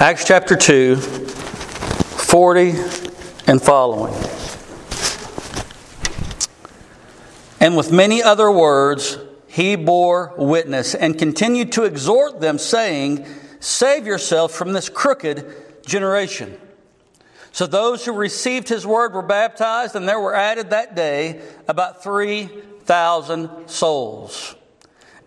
Acts chapter 2, 40 and following. And with many other words, he bore witness and continued to exhort them, saying, Save yourself from this crooked generation. So those who received his word were baptized, and there were added that day about 3,000 souls.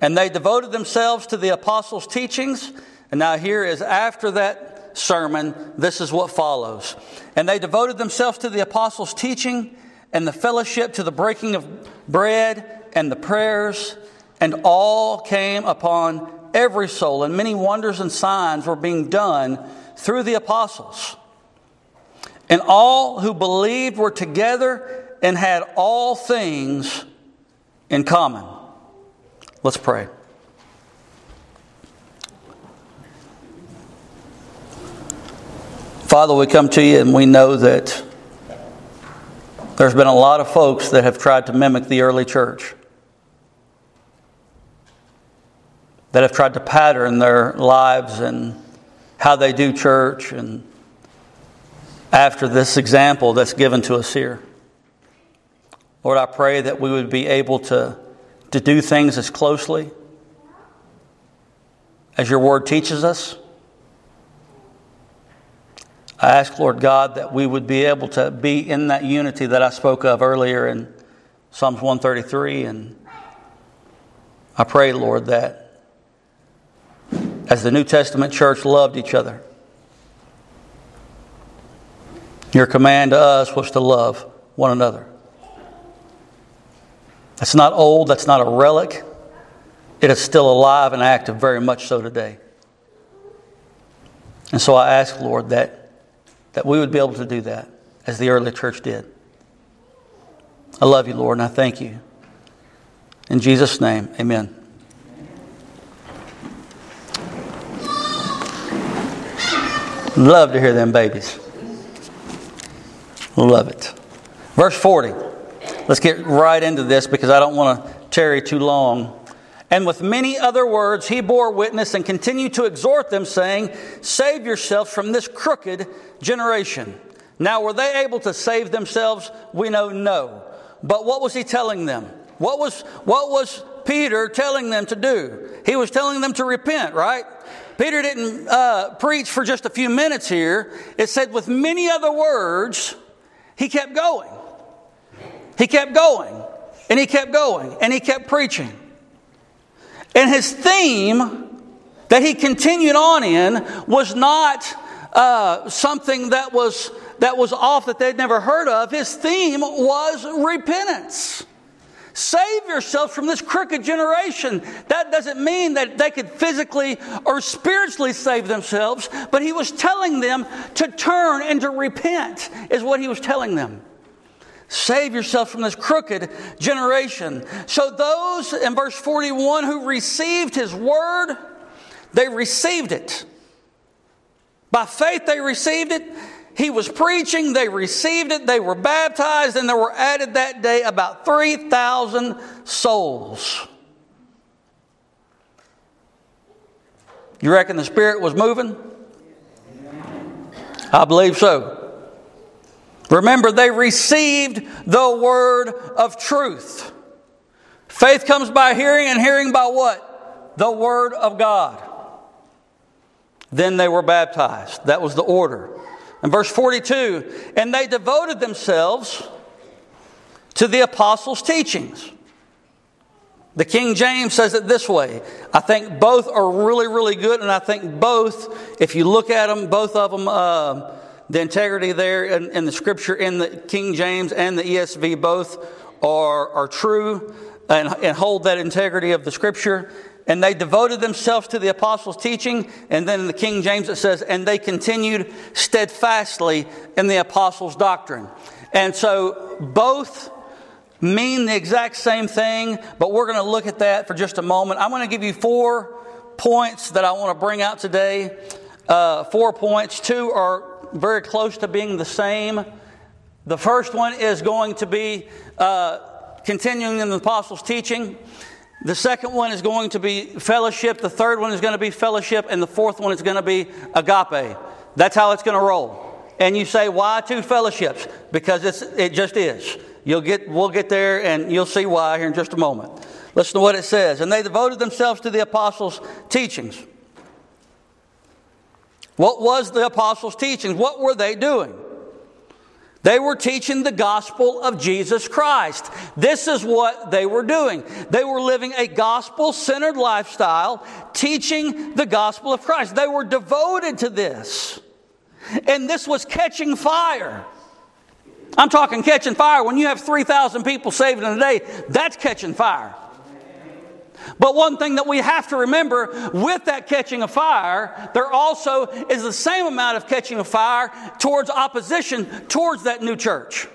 And they devoted themselves to the apostles' teachings. And now, here is after that sermon, this is what follows. And they devoted themselves to the apostles' teaching and the fellowship, to the breaking of bread and the prayers. And all came upon every soul, and many wonders and signs were being done through the apostles. And all who believed were together and had all things in common. Let's pray. Father, we come to you and we know that there's been a lot of folks that have tried to mimic the early church, that have tried to pattern their lives and how they do church and after this example that's given to us here. Lord, I pray that we would be able to, to do things as closely as your word teaches us. I ask, Lord God, that we would be able to be in that unity that I spoke of earlier in Psalms 133. And I pray, Lord, that as the New Testament church loved each other, your command to us was to love one another. That's not old, that's not a relic. It is still alive and active, very much so today. And so I ask, Lord, that, that we would be able to do that as the early church did. I love you, Lord, and I thank you. In Jesus' name, amen. Love to hear them babies. Love it. Verse 40. Let's get right into this because I don't want to tarry too long. And with many other words, he bore witness and continued to exhort them, saying, Save yourselves from this crooked generation. Now, were they able to save themselves? We know no. But what was he telling them? What was, what was Peter telling them to do? He was telling them to repent, right? Peter didn't uh, preach for just a few minutes here. It said, with many other words, he kept going. He kept going. And he kept going. And he kept preaching. And his theme that he continued on in was not uh, something that was, that was off that they'd never heard of. His theme was repentance. Save yourself from this crooked generation. That doesn't mean that they could physically or spiritually save themselves, but he was telling them to turn and to repent, is what he was telling them. Save yourself from this crooked generation. So, those in verse 41 who received his word, they received it. By faith, they received it. He was preaching, they received it, they were baptized, and there were added that day about 3,000 souls. You reckon the Spirit was moving? I believe so. Remember, they received the word of truth. Faith comes by hearing, and hearing by what? The word of God. Then they were baptized. That was the order. In verse 42, and they devoted themselves to the apostles' teachings. The King James says it this way. I think both are really, really good, and I think both, if you look at them, both of them, uh, the integrity there in, in, the scripture in the King James and the ESV, both are, are true and, and hold that integrity of the scripture and they devoted themselves to the apostles' teaching. And then in the King James it says, and they continued steadfastly in the apostles' doctrine. And so both mean the exact same thing, but we're going to look at that for just a moment. I'm going to give you four points that I want to bring out today. Uh, four points. Two are very close to being the same. The first one is going to be uh, continuing in the apostles' teaching. The second one is going to be fellowship. The third one is going to be fellowship. And the fourth one is going to be agape. That's how it's going to roll. And you say, why two fellowships? Because it's, it just is. You'll get, we'll get there and you'll see why here in just a moment. Listen to what it says. And they devoted themselves to the apostles' teachings. What was the apostles' teachings? What were they doing? They were teaching the gospel of Jesus Christ. This is what they were doing. They were living a gospel centered lifestyle, teaching the gospel of Christ. They were devoted to this. And this was catching fire. I'm talking catching fire. When you have 3,000 people saved in a day, that's catching fire. But one thing that we have to remember with that catching of fire, there also is the same amount of catching of fire towards opposition towards that new church.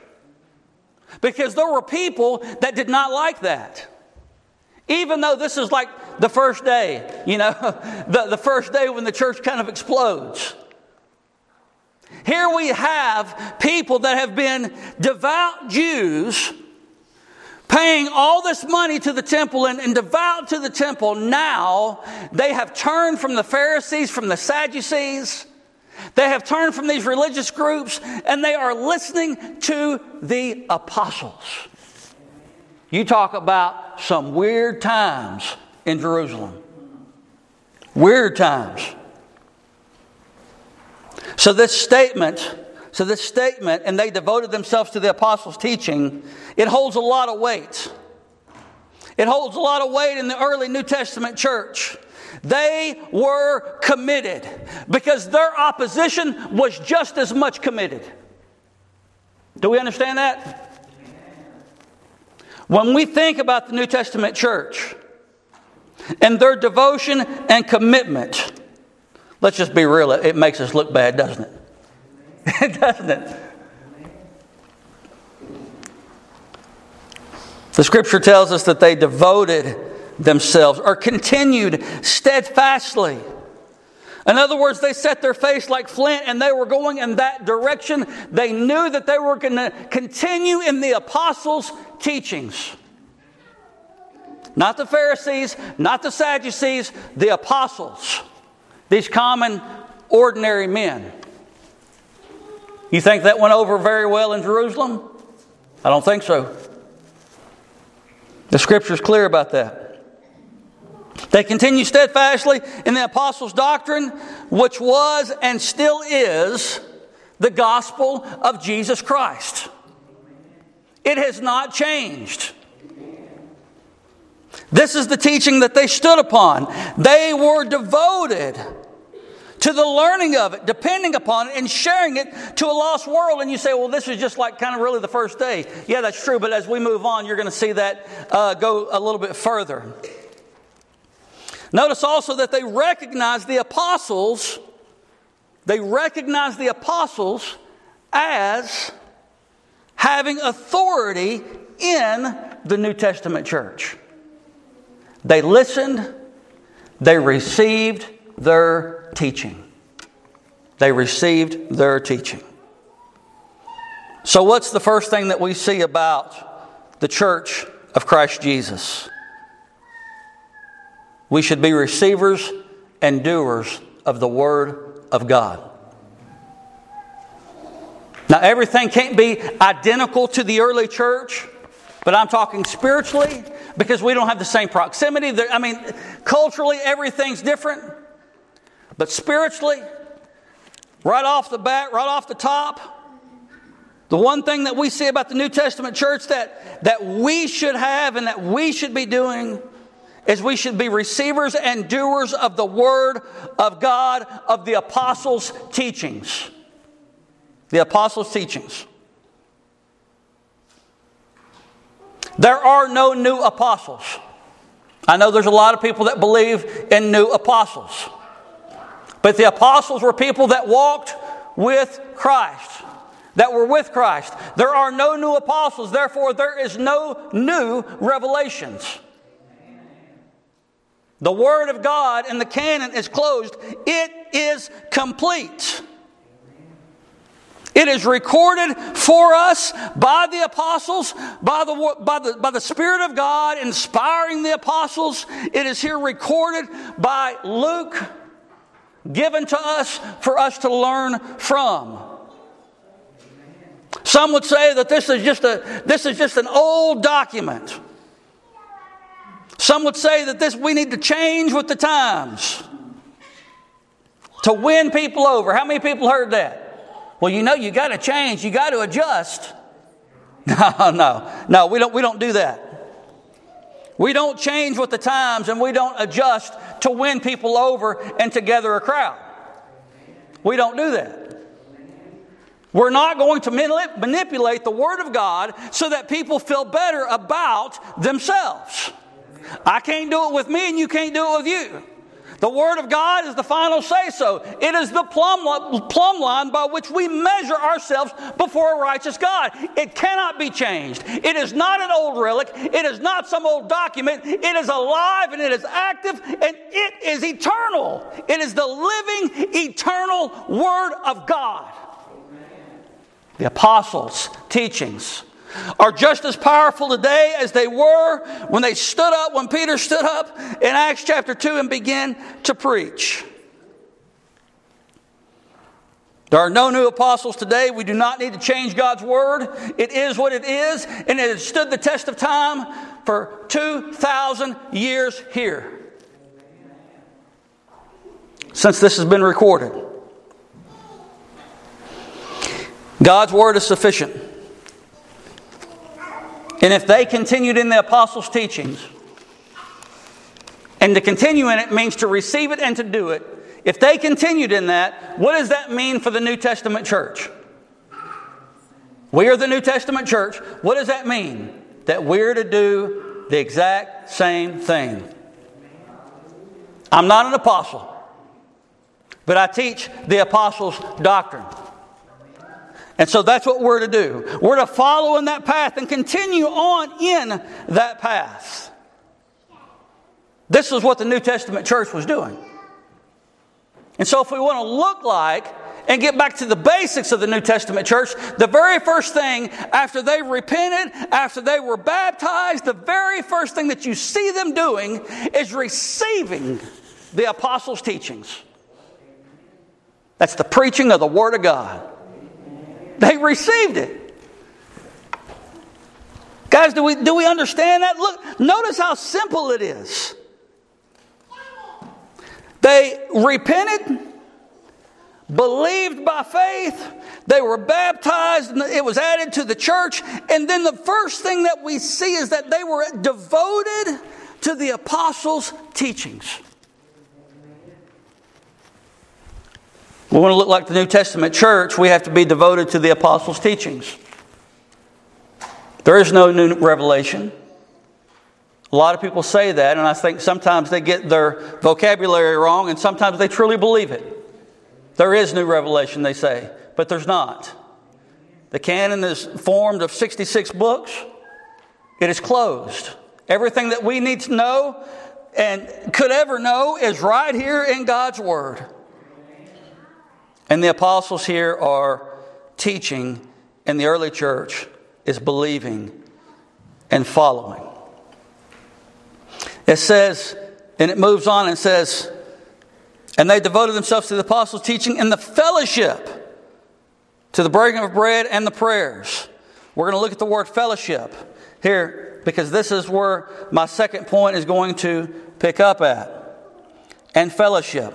Because there were people that did not like that. Even though this is like the first day, you know, the, the first day when the church kind of explodes. Here we have people that have been devout Jews paying all this money to the temple and, and, devout to the temple, now they have turned from the Pharisees, from the Sadducees. They have turned from these religious groups and they are listening to the apostles. You talk about some weird times in Jerusalem. Weird times. So, this statement so, this statement, and they devoted themselves to the apostles' teaching, it holds a lot of weight. It holds a lot of weight in the early New Testament church. They were committed because their opposition was just as much committed. Do we understand that? When we think about the New Testament church and their devotion and commitment, let's just be real, it makes us look bad, doesn't it? Doesn't it? The scripture tells us that they devoted themselves or continued steadfastly. In other words, they set their face like flint and they were going in that direction. They knew that they were going to continue in the apostles' teachings. Not the Pharisees, not the Sadducees, the apostles. These common, ordinary men. You think that went over very well in Jerusalem? I don't think so. The scripture is clear about that. They continue steadfastly in the apostles' doctrine, which was and still is the gospel of Jesus Christ. It has not changed. This is the teaching that they stood upon. They were devoted to the learning of it, depending upon it, and sharing it to a lost world. And you say, well, this is just like kind of really the first day. Yeah, that's true, but as we move on, you're going to see that uh, go a little bit further. Notice also that they recognize the apostles, they recognize the apostles as having authority in the New Testament church. They listened, they received their teaching. They received their teaching. So, what's the first thing that we see about the church of Christ Jesus? We should be receivers and doers of the Word of God. Now, everything can't be identical to the early church, but I'm talking spiritually because we don't have the same proximity. I mean, culturally, everything's different. But spiritually, right off the bat, right off the top, the one thing that we see about the New Testament church that, that we should have and that we should be doing is we should be receivers and doers of the Word of God, of the apostles' teachings. The apostles' teachings. There are no new apostles. I know there's a lot of people that believe in new apostles. But the apostles were people that walked with Christ, that were with Christ. There are no new apostles, therefore, there is no new revelations. The Word of God and the canon is closed, it is complete. It is recorded for us by the apostles, by the, by, the, by the Spirit of God inspiring the apostles. It is here recorded by Luke, given to us for us to learn from. Some would say that this is just, a, this is just an old document. Some would say that this we need to change with the times to win people over. How many people heard that? Well, you know, you got to change, you got to adjust. No, no, no, we don't, we don't do that. We don't change with the times and we don't adjust to win people over and to gather a crowd. We don't do that. We're not going to manipulate the Word of God so that people feel better about themselves. I can't do it with me and you can't do it with you. The Word of God is the final say so. It is the plumb, plumb line by which we measure ourselves before a righteous God. It cannot be changed. It is not an old relic. It is not some old document. It is alive and it is active and it is eternal. It is the living, eternal Word of God. The apostles' teachings are just as powerful today as they were when they stood up, when Peter stood up in Acts chapter 2 and began to preach. There are no new apostles today. We do not need to change God's word. It is what it is, and it has stood the test of time for 2,000 years here. Since this has been recorded, God's word is sufficient. And if they continued in the apostles' teachings, and to continue in it means to receive it and to do it. If they continued in that, what does that mean for the New Testament church? We are the New Testament church. What does that mean? That we're to do the exact same thing. I'm not an apostle, but I teach the apostles' doctrine. And so that's what we're to do. We're to follow in that path and continue on in that path. This is what the New Testament church was doing. And so, if we want to look like and get back to the basics of the New Testament church, the very first thing after they repented, after they were baptized, the very first thing that you see them doing is receiving the apostles' teachings. That's the preaching of the Word of God. They received it. Guys, do we, do we understand that? Look, notice how simple it is. They repented, believed by faith, they were baptized, and it was added to the church, and then the first thing that we see is that they were devoted to the apostles' teachings. We want to look like the New Testament church, we have to be devoted to the apostles' teachings. There is no new revelation. A lot of people say that, and I think sometimes they get their vocabulary wrong, and sometimes they truly believe it. There is new revelation, they say, but there's not. The canon is formed of 66 books, it is closed. Everything that we need to know and could ever know is right here in God's Word. And the apostles here are teaching, and the early church is believing and following. It says, and it moves on and says, and they devoted themselves to the apostles' teaching and the fellowship, to the breaking of bread and the prayers. We're going to look at the word fellowship here because this is where my second point is going to pick up at. And fellowship.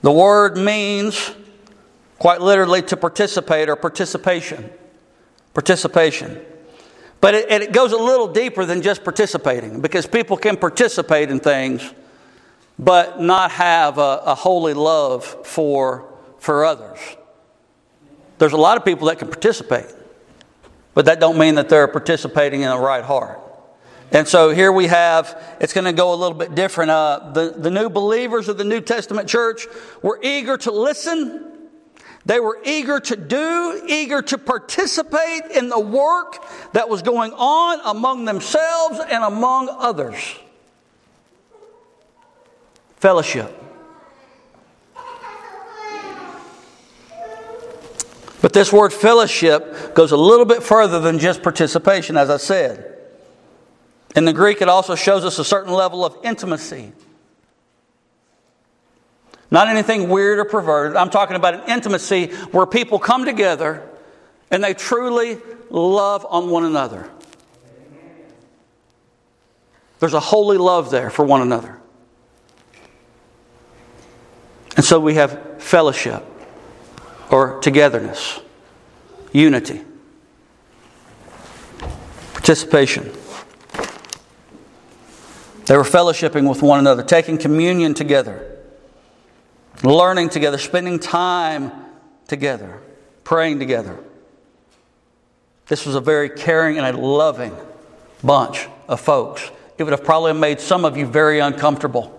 The word means quite literally to participate or participation. Participation. But it, it, goes a little deeper than just participating because people can participate in things but not have a, a holy love for, for others. There's a lot of people that can participate, but that don't mean that they're participating in the right heart. And so here we have, it's going to go a little bit different. Uh, the, the new believers of the New Testament church were eager to listen they were eager to do, eager to participate in the work that was going on among themselves and among others. Fellowship. But this word fellowship goes a little bit further than just participation, as I said. In the Greek, it also shows us a certain level of intimacy. Not anything weird or perverted. I'm talking about an intimacy where people come together and they truly love on one another. There's a holy love there for one another. And so we have fellowship or togetherness, unity, participation. They were fellowshipping with one another, taking communion together, learning together, spending time together, praying together. This was a very caring and a loving bunch of folks. It would have probably made some of you very uncomfortable.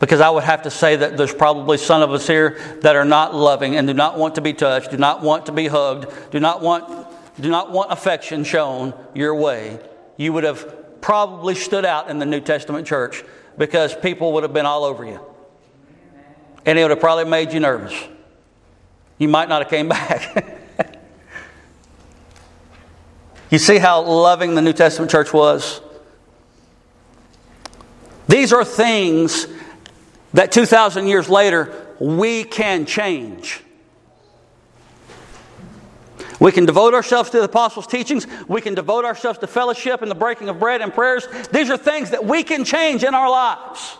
Because I would have to say that there's probably some of us here that are not loving and do not want to be touched, do not want to be hugged, do not want, do not want affection shown your way. You would have probably stood out in the New Testament church because people would have been all over you. And it would have probably made you nervous. You might not have came back. you see how loving the New Testament church was? These are things that 2,000 years later we can change. We can devote ourselves to the apostles' teachings. We can devote ourselves to fellowship and the breaking of bread and prayers. These are things that we can change in our lives.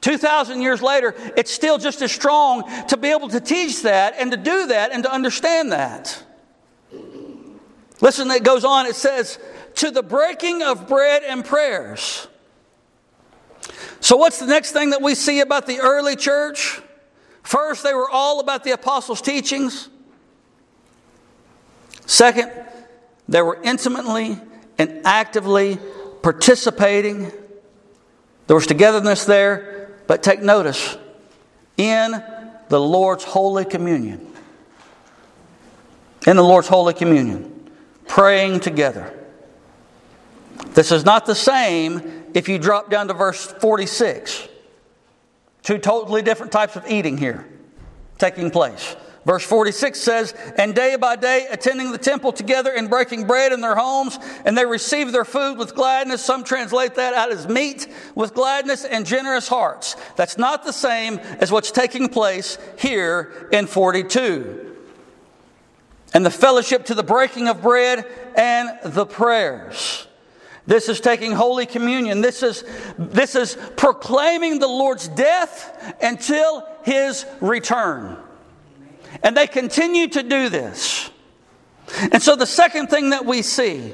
2,000 years later, it's still just as strong to be able to teach that and to do that and to understand that. Listen, it goes on, it says, to the breaking of bread and prayers. So, what's the next thing that we see about the early church? First, they were all about the apostles' teachings. Second, they were intimately and actively participating. There was togetherness there, but take notice in the Lord's Holy Communion. In the Lord's Holy Communion, praying together. This is not the same if you drop down to verse 46. Two totally different types of eating here taking place. Verse 46 says, And day by day attending the temple together and breaking bread in their homes, and they received their food with gladness. Some translate that out as meat with gladness and generous hearts. That's not the same as what's taking place here in 42. And the fellowship to the breaking of bread and the prayers. This is taking Holy Communion. This is, this is proclaiming the Lord's death until his return. And they continue to do this. And so, the second thing that we see,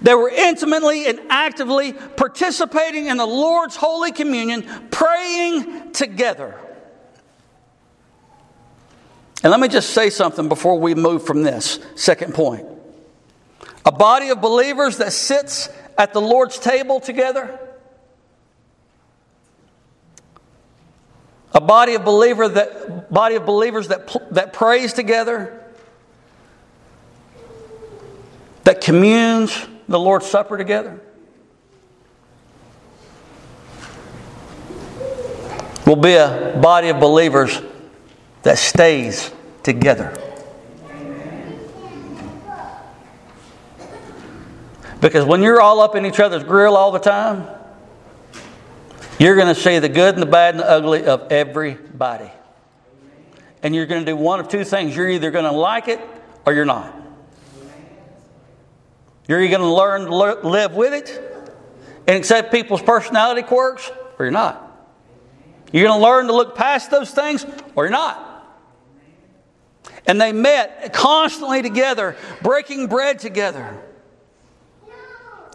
they were intimately and actively participating in the Lord's Holy Communion, praying together. And let me just say something before we move from this second point. A body of believers that sits at the Lord's table together. A body of believer that body of believers that that prays together. That communes the Lord's Supper together. Will be a body of believers that stays together. Because when you're all up in each other's grill all the time, you're going to see the good and the bad and the ugly of everybody. And you're going to do one of two things. You're either going to like it or you're not. You're either going to learn to live with it and accept people's personality quirks or you're not. You're going to learn to look past those things or you're not. And they met constantly together, breaking bread together.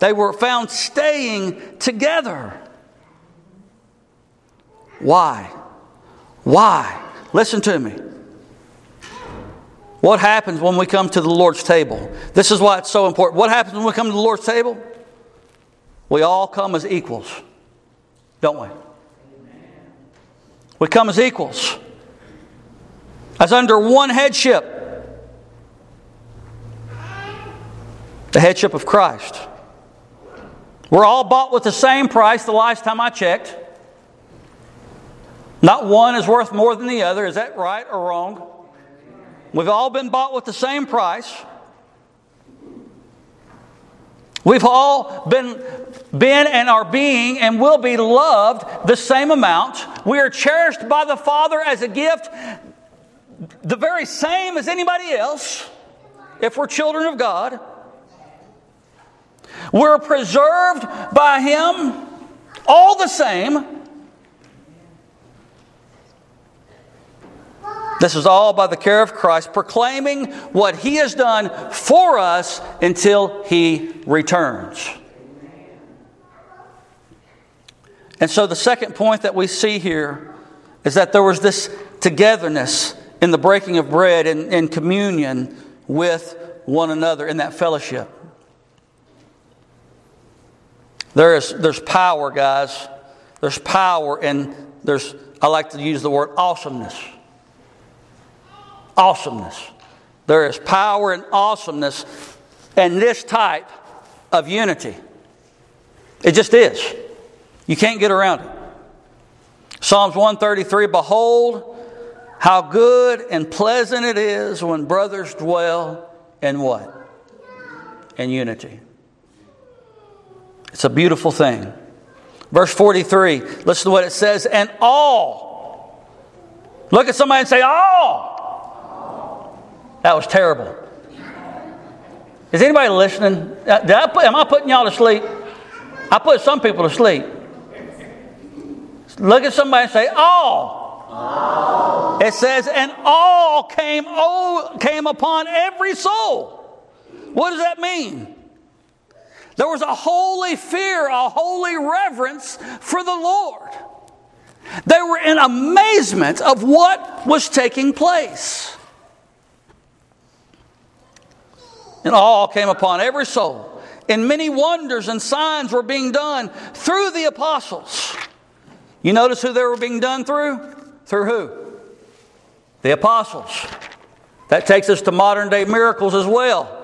They were found staying together. Why? Why? Listen to me. What happens when we come to the Lord's table? This is why it's so important. What happens when we come to the Lord's table? We all come as equals, don't we? We come as equals, as under one headship the headship of Christ. We're all bought with the same price the last time I checked. Not one is worth more than the other. Is that right or wrong? We've all been bought with the same price. We've all been, been and are being and will be loved the same amount. We are cherished by the Father as a gift, the very same as anybody else, if we're children of God. We're preserved by Him all the same. This is all by the care of Christ, proclaiming what He has done for us until He returns. And so, the second point that we see here is that there was this togetherness in the breaking of bread and in communion with one another in that fellowship. There is, there's power, guys. There's power, and there's, I like to use the word awesomeness awesomeness. There is power and awesomeness in this type of unity. It just is. You can't get around it. Psalms 133 Behold, how good and pleasant it is when brothers dwell in what? In unity. It's a beautiful thing. Verse 43, listen to what it says, and all. Look at somebody and say, all. That was terrible. Is anybody listening? Uh, I put, am I putting y'all to sleep? I put some people to sleep. Look at somebody and say, all. all. It says, and all came, oh, came upon every soul. What does that mean? There was a holy fear, a holy reverence for the Lord. They were in amazement of what was taking place. and all came upon every soul. And many wonders and signs were being done through the apostles. You notice who they were being done through? Through who? The apostles. That takes us to modern day miracles as well.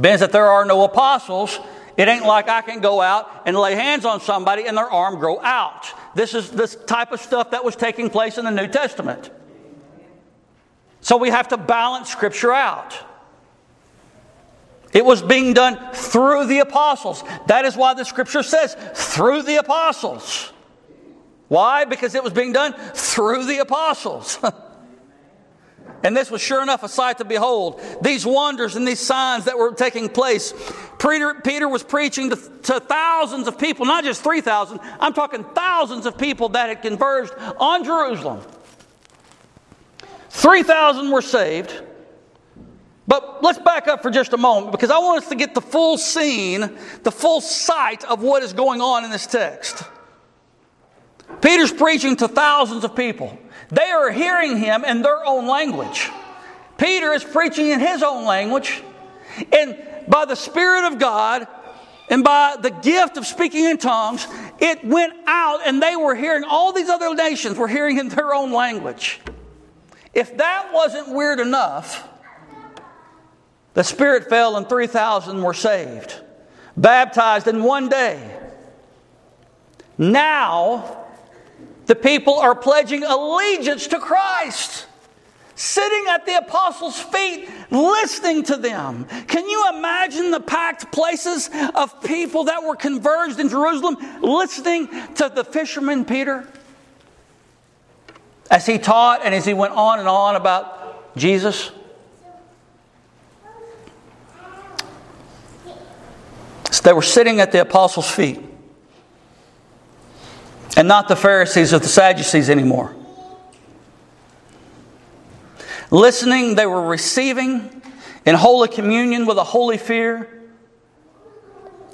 Being that there are no apostles, it ain't like I can go out and lay hands on somebody and their arm grow out. This is this type of stuff that was taking place in the New Testament. So we have to balance Scripture out. It was being done through the apostles. That is why the scripture says, through the apostles. Why? Because it was being done through the apostles. and this was sure enough a sight to behold. These wonders and these signs that were taking place. Peter, Peter was preaching to, to thousands of people, not just 3,000, I'm talking thousands of people that had converged on Jerusalem. 3,000 were saved. But let's back up for just a moment because I want us to get the full scene, the full sight of what is going on in this text. Peter's preaching to thousands of people. They are hearing him in their own language. Peter is preaching in his own language. And by the Spirit of God and by the gift of speaking in tongues, it went out and they were hearing, all these other nations were hearing in their own language. If that wasn't weird enough, the Spirit fell and 3,000 were saved, baptized in one day. Now, the people are pledging allegiance to Christ, sitting at the apostles' feet, listening to them. Can you imagine the packed places of people that were converged in Jerusalem, listening to the fisherman Peter? As he taught and as he went on and on about Jesus. They were sitting at the apostles' feet. And not the Pharisees or the Sadducees anymore. Listening, they were receiving in holy communion with a holy fear,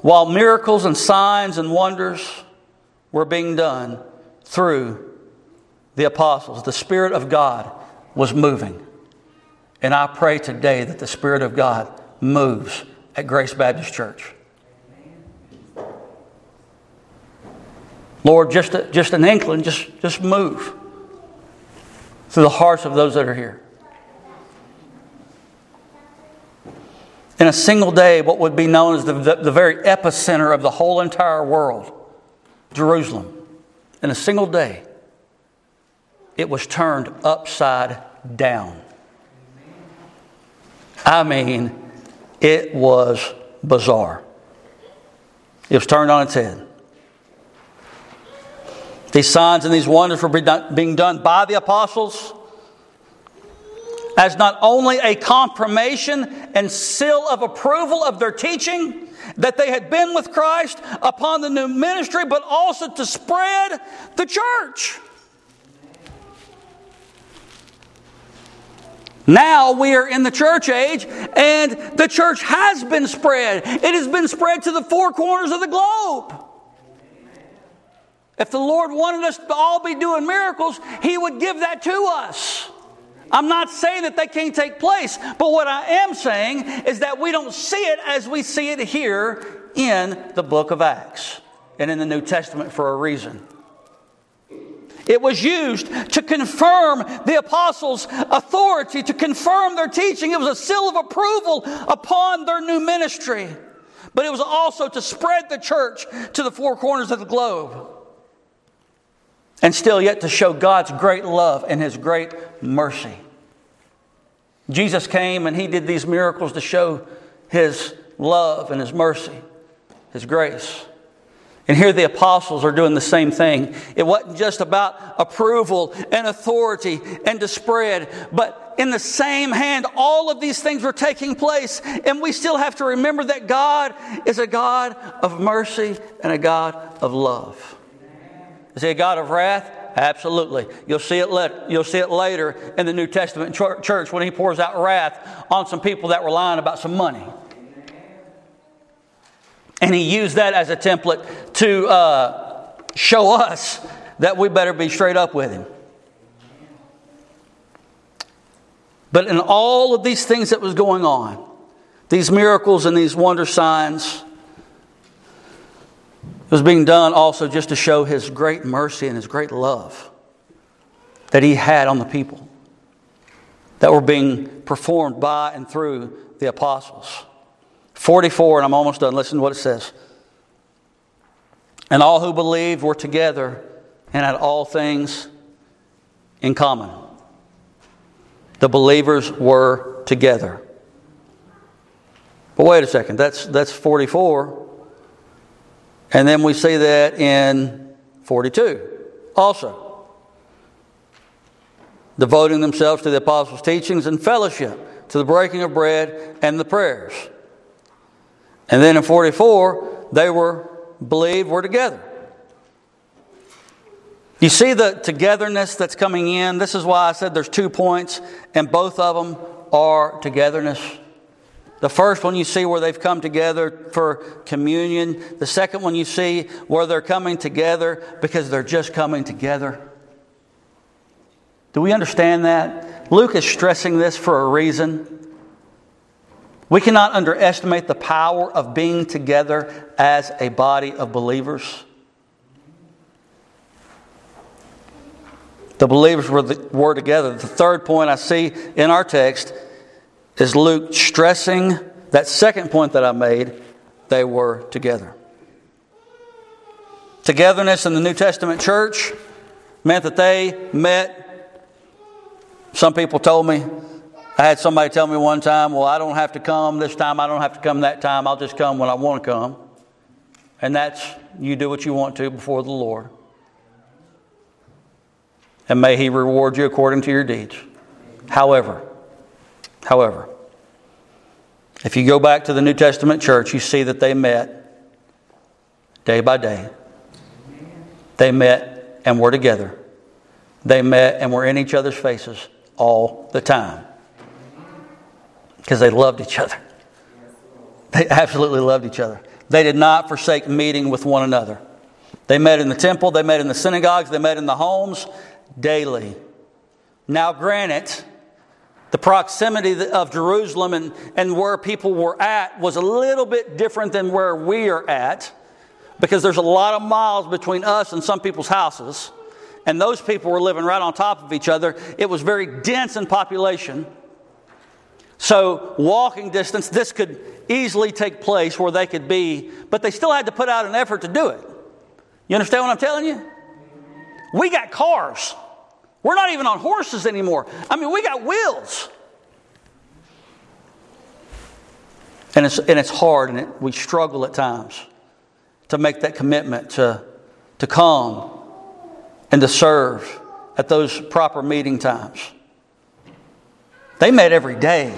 while miracles and signs and wonders were being done through the apostles. The Spirit of God was moving. And I pray today that the Spirit of God moves at Grace Baptist Church. Lord, just, a, just an inkling, just, just move through the hearts of those that are here. In a single day, what would be known as the, the, the very epicenter of the whole entire world, Jerusalem, in a single day, it was turned upside down. I mean, it was bizarre. It was turned on its head. These signs and these wonders were being done by the apostles as not only a confirmation and seal of approval of their teaching that they had been with Christ upon the new ministry, but also to spread the church. Now we are in the church age, and the church has been spread. It has been spread to the four corners of the globe. If the Lord wanted us to all be doing miracles, He would give that to us. I'm not saying that they can't take place, but what I am saying is that we don't see it as we see it here in the book of Acts and in the New Testament for a reason. It was used to confirm the apostles' authority, to confirm their teaching. It was a seal of approval upon their new ministry. But it was also to spread the church to the four corners of the globe. And still yet to show God's great love and His great mercy. Jesus came and He did these miracles to show His love and His mercy, His grace. And here the apostles are doing the same thing. It wasn't just about approval and authority and to spread, but in the same hand, all of these things were taking place. And we still have to remember that God is a God of mercy and a God of love. Is he a God of wrath? Absolutely. You'll see it, let, you'll see it later in the New Testament church when he pours out wrath on some people that were lying about some money. And he used that as a template to uh, show us that we better be straight up with him. But in all of these things that was going on, these miracles and these wonder signs, it was being done also just to show his great mercy and his great love that he had on the people that were being performed by and through the apostles. 44, and I'm almost done. Listen to what it says. And all who believed were together and had all things in common. The believers were together. But wait a second, that's, that's 44. And then we see that in 42 also. Devoting themselves to the apostles' teachings and fellowship, to the breaking of bread and the prayers. And then in 44, they were believed were together. You see the togetherness that's coming in. This is why I said there's two points, and both of them are togetherness. The first one you see where they've come together for communion. The second one you see where they're coming together because they're just coming together. Do we understand that? Luke is stressing this for a reason. We cannot underestimate the power of being together as a body of believers. The believers were, the, were together. The third point I see in our text is Luke stressing that second point that I made they were together. Togetherness in the New Testament church meant that they met. Some people told me I had somebody tell me one time, well, I don't have to come this time, I don't have to come that time, I'll just come when I want to come. And that's, you do what you want to before the Lord. And may He reward you according to your deeds. However, however, if you go back to the New Testament church, you see that they met day by day. They met and were together. They met and were in each other's faces all the time because they loved each other. They absolutely loved each other. They did not forsake meeting with one another. They met in the temple, they met in the synagogues, they met in the homes daily. Now, granted, the proximity of Jerusalem and, and where people were at was a little bit different than where we are at because there's a lot of miles between us and some people's houses. And those people were living right on top of each other. It was very dense in population. So, walking distance, this could easily take place where they could be, but they still had to put out an effort to do it. You understand what I'm telling you? We got cars. We're not even on horses anymore. I mean, we got wheels. And it's, and it's hard, and it, we struggle at times to make that commitment to, to come and to serve at those proper meeting times. They met every day.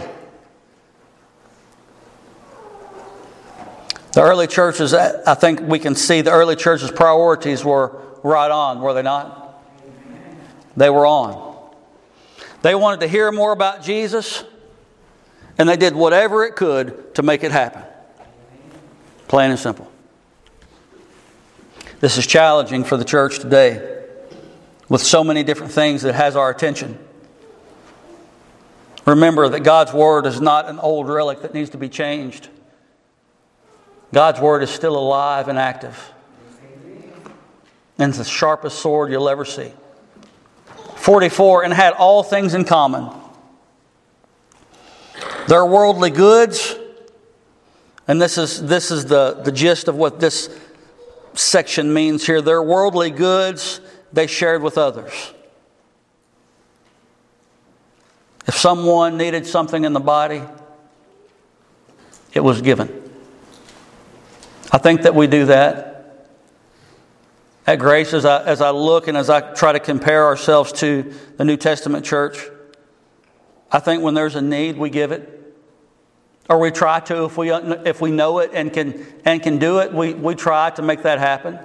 The early churches, I think we can see the early church's priorities were right on, were they not? They were on. They wanted to hear more about Jesus, and they did whatever it could to make it happen. Plain and simple. This is challenging for the church today with so many different things that has our attention. Remember that God's Word is not an old relic that needs to be changed. God's Word is still alive and active. And it's the sharpest sword you'll ever see. 44, and had all things in common. Their worldly goods, and this is, this is the, the gist of what this section means here. Their worldly goods they shared with others. If someone needed something in the body, it was given. I think that we do that. At Grace, as I, as I look and as I try to compare ourselves to the New Testament church, I think when there's a need, we give it. Or we try to, if we, if we know it and can, and can do it, we, we try to make that happen.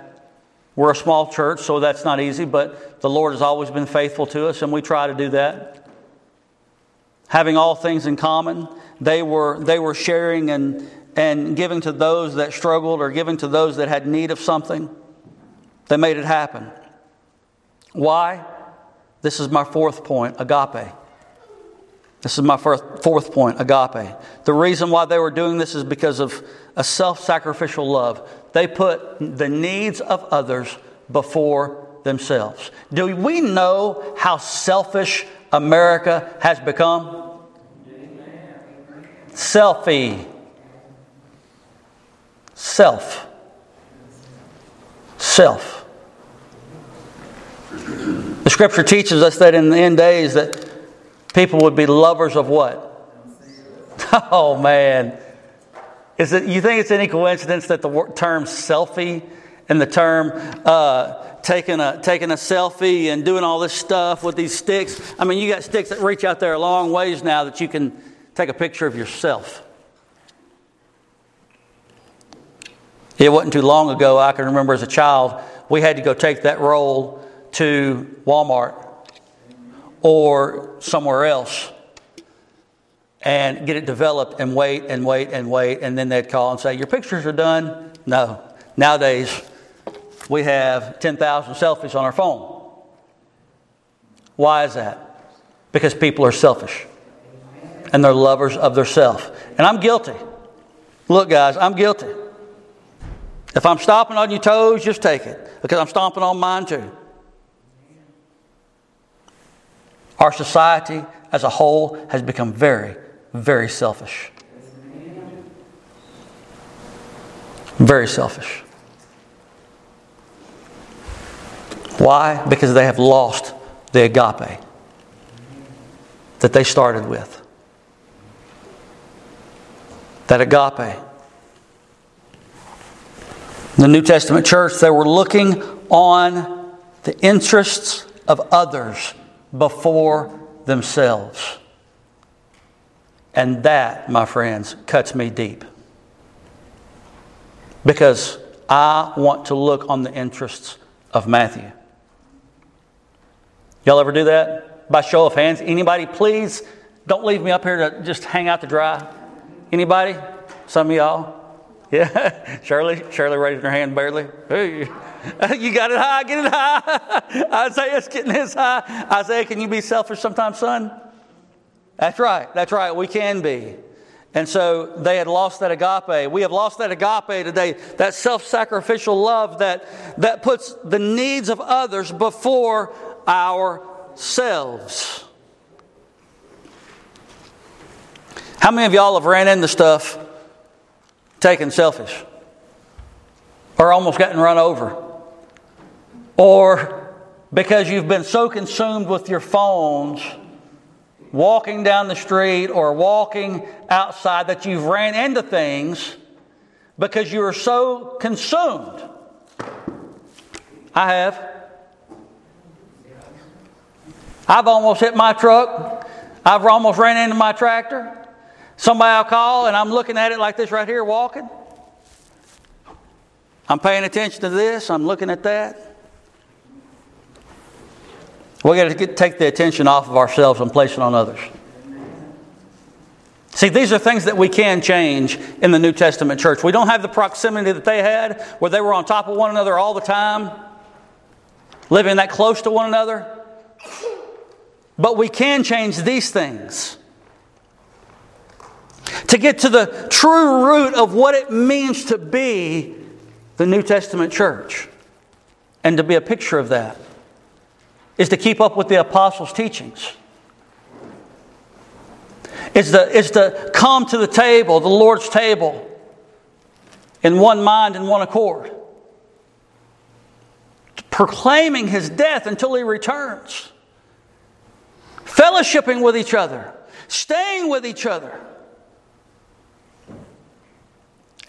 We're a small church, so that's not easy, but the Lord has always been faithful to us, and we try to do that. Having all things in common, they were, they were sharing and, and giving to those that struggled or giving to those that had need of something. They made it happen. Why? This is my fourth point agape. This is my first, fourth point agape. The reason why they were doing this is because of a self sacrificial love. They put the needs of others before themselves. Do we know how selfish America has become? Selfie. Self. Self. The scripture teaches us that in the end days that people would be lovers of what? Oh man. Is it, you think it's any coincidence that the term selfie and the term uh, taking, a, taking a selfie and doing all this stuff with these sticks? I mean, you got sticks that reach out there a long ways now that you can take a picture of yourself. It wasn't too long ago, I can remember as a child, we had to go take that roll to Walmart or somewhere else and get it developed and wait and wait and wait. And then they'd call and say, Your pictures are done. No. Nowadays, we have 10,000 selfies on our phone. Why is that? Because people are selfish and they're lovers of their self. And I'm guilty. Look, guys, I'm guilty. If I'm stomping on your toes, just take it because I'm stomping on mine too. Our society as a whole has become very, very selfish. Very selfish. Why? Because they have lost the agape that they started with. That agape. The New Testament church, they were looking on the interests of others before themselves. And that, my friends, cuts me deep. Because I want to look on the interests of Matthew. Y'all ever do that? By show of hands. Anybody, please don't leave me up here to just hang out to dry. Anybody? Some of y'all? Yeah. Shirley? Shirley raising her hand barely. Hey. You got it high, get it high. Isaiah's getting his high. Isaiah, can you be selfish sometimes, son? That's right. That's right. We can be. And so they had lost that agape. We have lost that agape today, that self sacrificial love that, that puts the needs of others before ourselves. How many of y'all have ran into stuff taking selfish or almost gotten run over? Or because you've been so consumed with your phones, walking down the street or walking outside, that you've ran into things because you are so consumed. I have. I've almost hit my truck. I've almost ran into my tractor. Somebody will call, and I'm looking at it like this right here, walking. I'm paying attention to this, I'm looking at that. We got to get, take the attention off of ourselves and place it on others. See, these are things that we can change in the New Testament church. We don't have the proximity that they had, where they were on top of one another all the time, living that close to one another. But we can change these things. To get to the true root of what it means to be the New Testament church and to be a picture of that is to keep up with the apostles' teachings. Is to, is to come to the table, the Lord's table, in one mind and one accord. Proclaiming his death until he returns. Fellowshipping with each other. Staying with each other.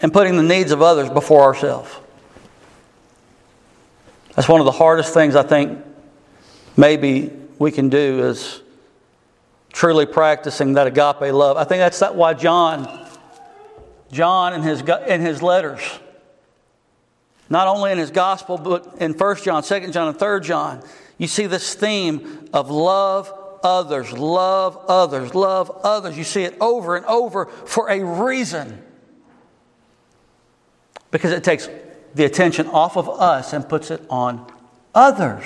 And putting the needs of others before ourselves. That's one of the hardest things I think maybe we can do is truly practicing that agape love. I think that's why John, John in his, in his letters, not only in his gospel, but in 1 John, 2 John, and 3 John, you see this theme of love others, love others, love others. You see it over and over for a reason. Because it takes the attention off of us and puts it on others.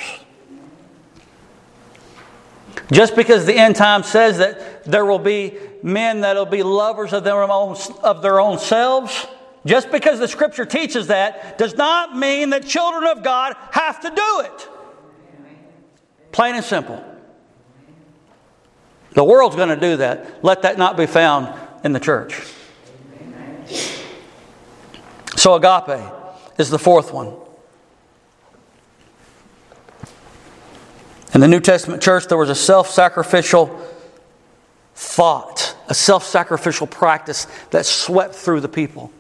Just because the end time says that there will be men that will be lovers of their own, of their own selves, just because the scripture teaches that does not mean that children of God have to do it. Plain and simple. The world's going to do that. Let that not be found in the church. So, agape is the fourth one. In the New Testament church, there was a self sacrificial thought, a self sacrificial practice that swept through the people.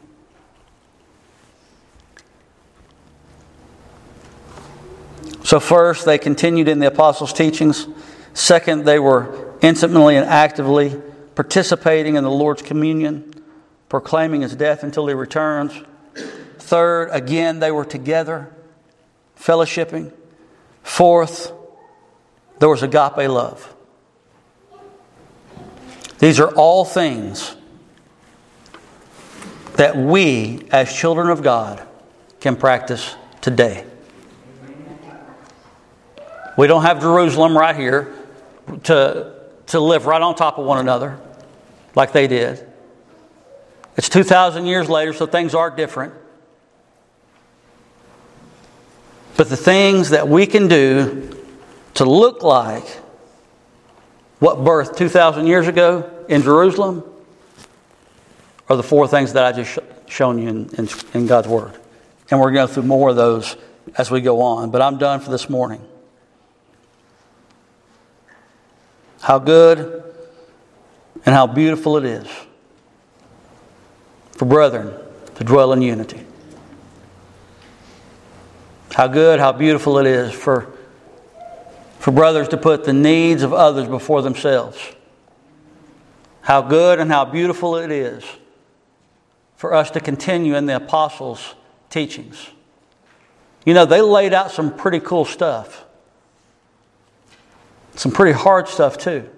So, first, they continued in the apostles' teachings. Second, they were intimately and actively participating in the Lord's communion, proclaiming his death until he returns. Third, again, they were together, fellowshipping. Fourth, there was agape love. These are all things that we, as children of God, can practice today. We don't have Jerusalem right here to, to live right on top of one another like they did. It's 2,000 years later, so things are different. But the things that we can do to look like what birthed 2,000 years ago in Jerusalem are the four things that I just sh- shown you in, in, in God's Word. And we're going through more of those as we go on. But I'm done for this morning. How good and how beautiful it is for brethren to dwell in unity. How good, how beautiful it is for for brothers to put the needs of others before themselves. How good and how beautiful it is for us to continue in the apostles' teachings. You know, they laid out some pretty cool stuff, some pretty hard stuff, too.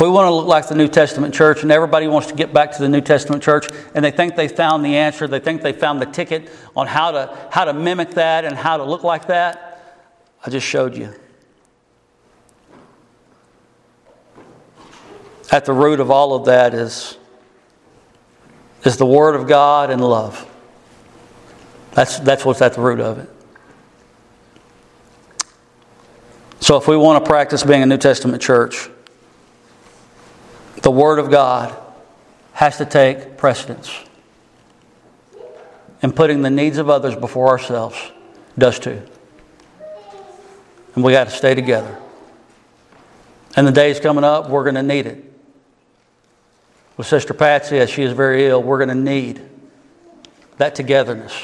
If we want to look like the New Testament church, and everybody wants to get back to the New Testament church, and they think they found the answer, they think they found the ticket on how to, how to mimic that and how to look like that, I just showed you. At the root of all of that is, is the Word of God and love. That's, that's what's at the root of it. So, if we want to practice being a New Testament church, the Word of God has to take precedence. and putting the needs of others before ourselves does too. And we got to stay together. And the days coming up, we're going to need it. With Sister Patsy, as she is very ill, we're going to need that togetherness,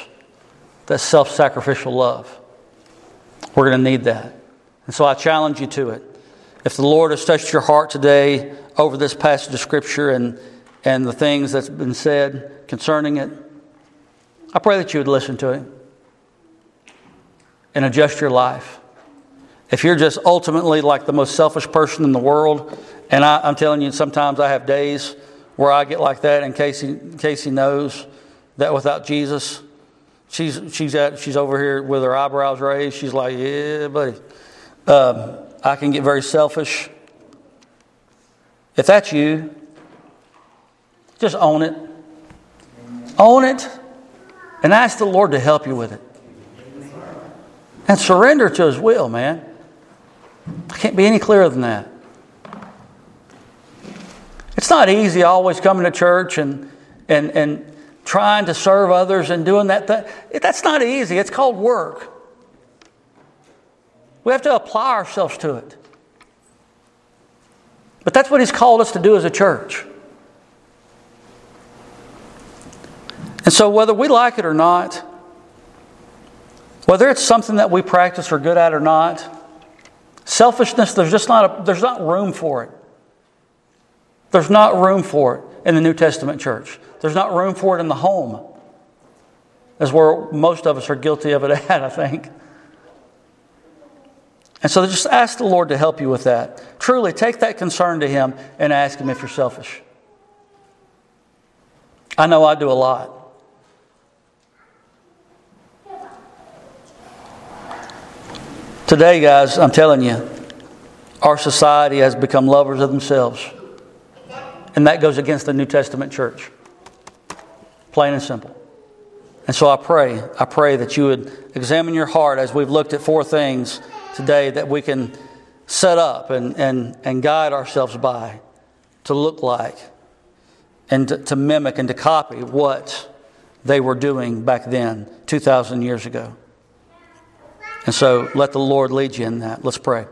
that self sacrificial love. We're going to need that. And so I challenge you to it. If the Lord has touched your heart today over this passage of Scripture and, and the things that's been said concerning it, I pray that you would listen to Him and adjust your life. If you're just ultimately like the most selfish person in the world, and I, am telling you, sometimes I have days where I get like that, and Casey, Casey knows that without Jesus, she's, she's, at, she's over here with her eyebrows raised. She's like, yeah, buddy. Um, I can get very selfish. If that's you, just own it. Own it and ask the Lord to help you with it. And surrender to His will, man. I can't be any clearer than that. It's not easy always coming to church and, and, and trying to serve others and doing that. Thing. That's not easy. It's called work. We have to apply ourselves to it. But that's what He's called us to do as a church. And so, whether we like it or not, whether it's something that we practice or good at or not, selfishness, there's just not, a, there's not room for it. There's not room for it in the New Testament church. There's not room for it in the home, is where most of us are guilty of it at, I think. And so just ask the Lord to help you with that. Truly, take that concern to Him and ask Him if you're selfish. I know I do a lot. Today, guys, I'm telling you, our society has become lovers of themselves. And that goes against the New Testament church. Plain and simple. And so I pray, I pray that you would examine your heart as we've looked at four things today that we can set up and, and, and guide ourselves by to look like and to, to mimic and to copy what they were doing back then, 2,000 years ago. And so let the Lord lead you in that. Let's pray.